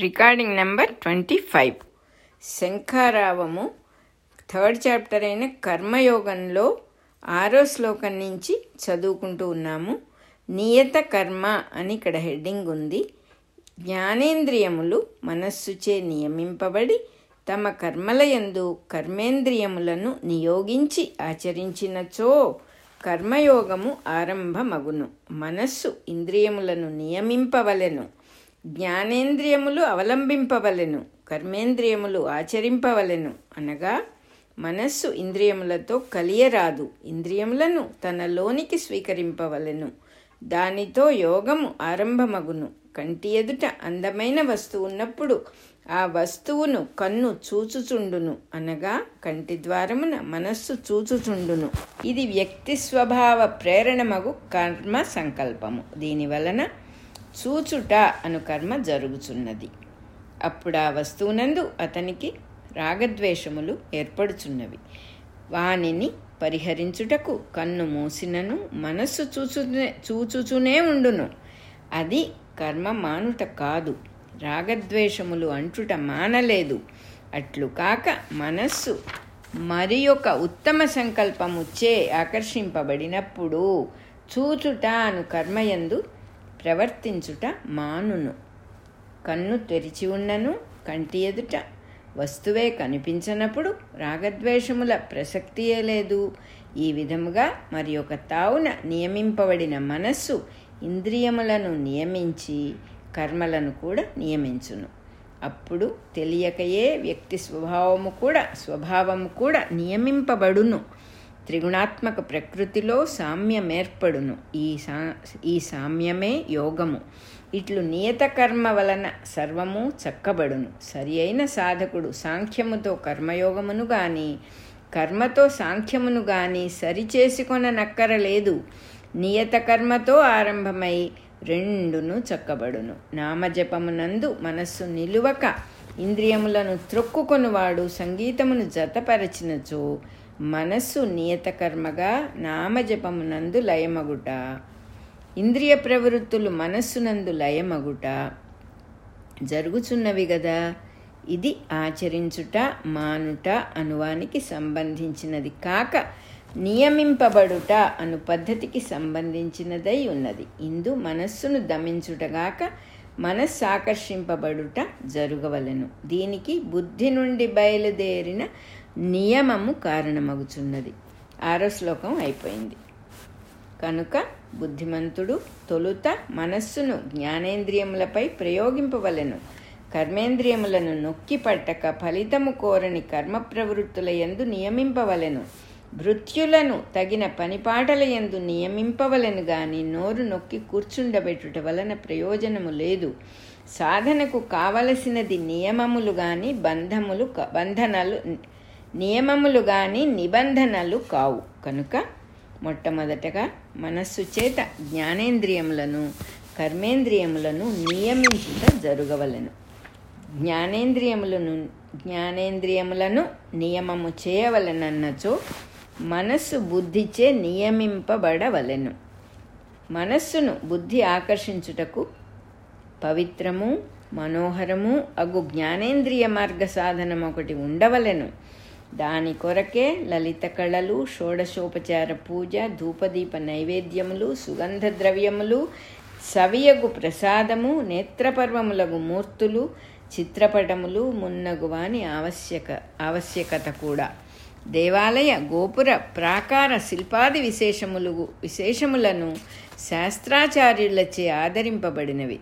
Recording number twenty five. శంఖారావము third chapter అయిన కర్మయోగంలో ఆరో శ్లోకం నుంచి చదువుకుంటూ ఉన్నాము. నియత కర్మ అని ఇక్కడ హెడ్డింగ్ ఉంది. జ్ఞానేంద్రియములు మనస్సుచే నియమింపబడి తమ కర్మలయందు కర్మేంద్రియములను నియోగించి ఆచరించినచో కర్మయోగము ఆరంభమగును. మనస్సు ఇంద్రియములను నియమింపవలెను. జ్ఞానేంద్రియములు అవలంబింపవలెను కర్మేంద్రియములు ఆచరింపవలెను అనగా మనస్సు ఇంద్రియములతో కలియరాదు ఇంద్రియములను తనలోనికి స్వీకరింపవలెను. దానితో యోగము ఆరంభమగును. కంటి ఎదుట అందమైన వస్తువు ఉన్నప్పుడు ఆ వస్తువును కన్ను చూచుచుండును అనగా కంటి ద్వారమున మనస్సు చూచుచుండును. ఇది వ్యక్తి స్వభావ ప్రేరణమగు కర్మ సంకల్పము. దీని వలన చూచుట అను కర్మ జరుగుచున్నది. అప్పుడు ఆ వస్తువునందు అతనికి రాగద్వేషములు ఏర్పడుచున్నవి. వానిని పరిహరించుటకు కన్ను మూసినను మనస్సు చూచునే చూచుచునే ఉండును. అది కర్మ మానుట కాదు. రాగద్వేషములు అంటుట మానలేదు. అట్లు కాక మనస్సు మరి ఒక ఉత్తమ సంకల్పముచ్చే ఆకర్షింపబడినప్పుడు చూచుట అను కర్మయందు ప్రవర్తించుట మానును. కన్ను తెరిచి ఉన్నను కంటి ఎదుట. వస్తువే కనిపించనప్పుడు రాగద్వేషముల ప్రసక్తియే లేదు. ఈ విధముగా మరి ఒక తావున నియమింపబడిన మనస్సు ఇంద్రియములను నియమించి కర్మలను కూడా నియమించును. అప్పుడు తెలియకయే వ్యక్తి స్వభావము కూడా స్వభావము కూడా నియమింపబడును. త్రిగుణాత్మక ప్రకృతిలో సామ్యం ఏర్పడును ఈ సా ఈ సామ్యమే యోగము. ఇట్లు నియత కర్మ వలన సర్వము చక్కబడును. సరి అయిన సాధకుడు సాంఖ్యముతో కర్మయోగమును గాని కర్మతో సాంఖ్యమును గాని సరిచేసుకొననక్కరలేదు నియత కర్మతో ఆరంభమై రెండును చక్కబడును. నామజపమునందు మనస్సు నిలువక ఇంద్రియములను త్రొక్కుకొనువాడు సంగీతమును జతపరచినచో మనస్సు నియతకర్మగా నామజపమునందు లయమగుట. ఇంద్రియ ప్రవృత్తులు మనస్సునందు లయమగుట. జరుగుచున్నవి గదా ఇది ఆచరించుట మానుట అనువానికి సంబంధించినది కాక నియమింపబడుట అను పద్ధతికి సంబంధించినదై ఉన్నది. ఇందు మనస్సును దమించుటగాక మనస్సాకర్షింపబడుట ఆకర్షింపబడుట దీనికి బుద్ధి నుండి బయలుదేరిన నియమము కారణమగుచున్నది. ఆరో శ్లోకం అయిపోయింది. కనుక బుద్ధిమంతుడు తొలుత మనస్సును జ్ఞానేంద్రియములపై ప్రయోగింపవలెను. కర్మేంద్రియములను నొక్కి పట్టక ఫలితము కోరని కర్మ ప్రవృత్తుల ఎందు నియమింపవలెను. భృత్యులను తగిన పనిపాటల ఎందు నియమింపవలెను గాని నోరు నొక్కి కూర్చుండబెట్టుట వలన ప్రయోజనము లేదు. సాధనకు కావలసినది నియమములు గాని బంధములు బంధనలు నియమములు కానీ నిబంధనలు కావు. కనుక మొట్టమొదటగా మనస్సు చేత జ్ఞానేంద్రియములను కర్మేంద్రియములను నియమించుట జరగవలను. జ్ఞానేంద్రియములను జ్ఞానేంద్రియములను నియమము చేయవలనన్నచో మనస్సు బుద్ధిచే నియమింపబడవలెను. మనస్సును బుద్ధి ఆకర్షించుటకు పవిత్రము మనోహరము అగు జ్ఞానేంద్రియ మార్గ సాధనం ఒకటి ఉండవలెను. దాని కొరకే లలిత కళలు షోడశోపచార పూజ ధూపదీప నైవేద్యములు సుగంధ ద్రవ్యములు సవియగు ప్రసాదము నేత్రపర్వములగు మూర్తులు చిత్రపటములు మున్నగువాని ఆవశ్యక ఆవశ్యకత కూడా. దేవాలయ గోపుర ప్రాకార శిల్పాది విశేషములు విశేషములను శాస్త్రాచార్యులచే ఆదరింపబడినవి.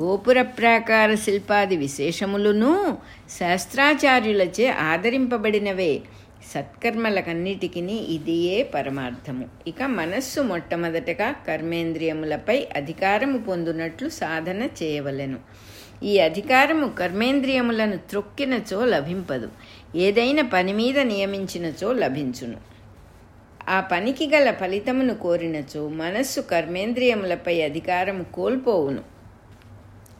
గోపుర ప్రాకార శిల్పాది విశేషములను శాస్త్రాచార్యులచే ఆదరింపబడినవే. సత్కర్మలకన్నిటికీ ఇదియే పరమార్థము. ఇక మనస్సు మొట్టమొదటగా కర్మేంద్రియములపై అధికారము పొందునట్లు సాధన చేయవలెను. ఈ అధికారము కర్మేంద్రియములను త్రొక్కినచో లభింపదు. ఏదైనా పని మీద నియమించినచో లభించును. ఆ పనికి గల ఫలితమును కోరినచో మనస్సు కర్మేంద్రియములపై అధికారము కోల్పోవును.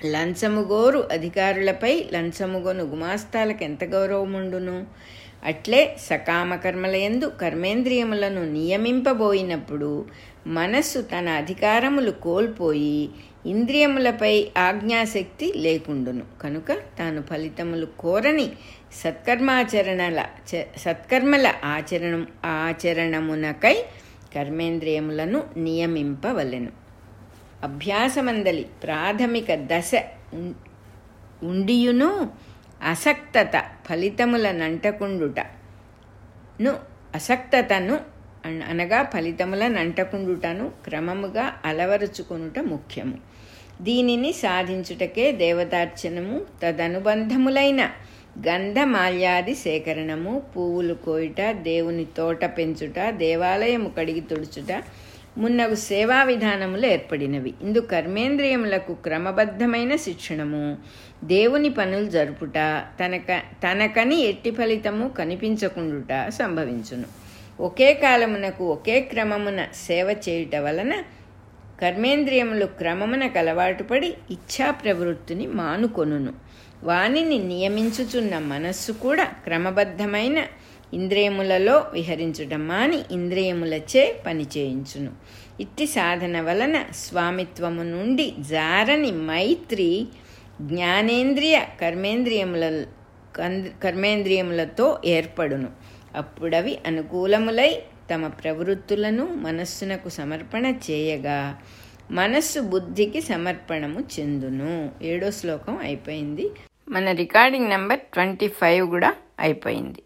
లంచముగోరు అధికారులపై లంచముగొను గుమాస్తాలకు ఎంత గౌరవముండును? అట్లే సకామకర్మలయందు కర్మేంద్రియములను నియమింపబోయినప్పుడు మనస్సు తన అధికారములు కోల్పోయి ఇంద్రియములపై ఆజ్ఞాశక్తి లేకుండును. కనుక తాను ఫలితములు కోరని సత్కర్మాచరణల సత్కర్మల ఆచరణం ఆచరణమునకై కర్మేంద్రియములను నియమింపవలెను. అభ్యాసమందలి ప్రాథమిక దశ ఉండియును అసక్తత ఫలితముల నంటకుండుటను అసక్తతను అనగా ఫలితముల నంటకుండుటను క్రమముగా అలవరుచుకునుట ముఖ్యము. దీనిని సాధించుటకే దేవతార్చనము తదనుబంధములైన గంధమాల్యాది సేకరణము పువ్వులు కోయుట దేవుని తోట పెంచుట దేవాలయము కడిగి తుడుచుట మున్నగు సేవా విధానములు ఏర్పడినవి. ఇందు కర్మేంద్రియములకు క్రమబద్ధమైన శిక్షణము. దేవుని పనులు జరుపుట తనక తనకని ఎట్టి ఫలితము కనిపించకుండుట సంభవించును. ఒకే కాలమునకు ఒకే క్రమమున సేవ చేయుట వలన కర్మేంద్రియములు క్రమమున కలవాటుపడి ఇచ్ఛా ప్రవృత్తిని మానుకొనును. వానిని నియమించుచున్న మనస్సు కూడా క్రమబద్ధమైన ఇంద్రియములలో విహరించుట అని ఇంద్రియములచే పనిచేయించును. ఇట్టి సాధన వలన స్వామిత్వము నుండి జారని మైత్రి జ్ఞానేంద్రియ కర్మేంద్రియముల కర్మేంద్రియములతో ఏర్పడును. అప్పుడవి అనుకూలములై తమ ప్రవృత్తులను మనస్సునకు సమర్పణ చేయగా మనస్సు బుద్ధికి సమర్పణము చెందును. ఏడో శ్లోకం అయిపోయింది. మన రికార్డింగ్ నెంబర్ ట్వంటీ ఫైవ్ కూడా అయిపోయింది.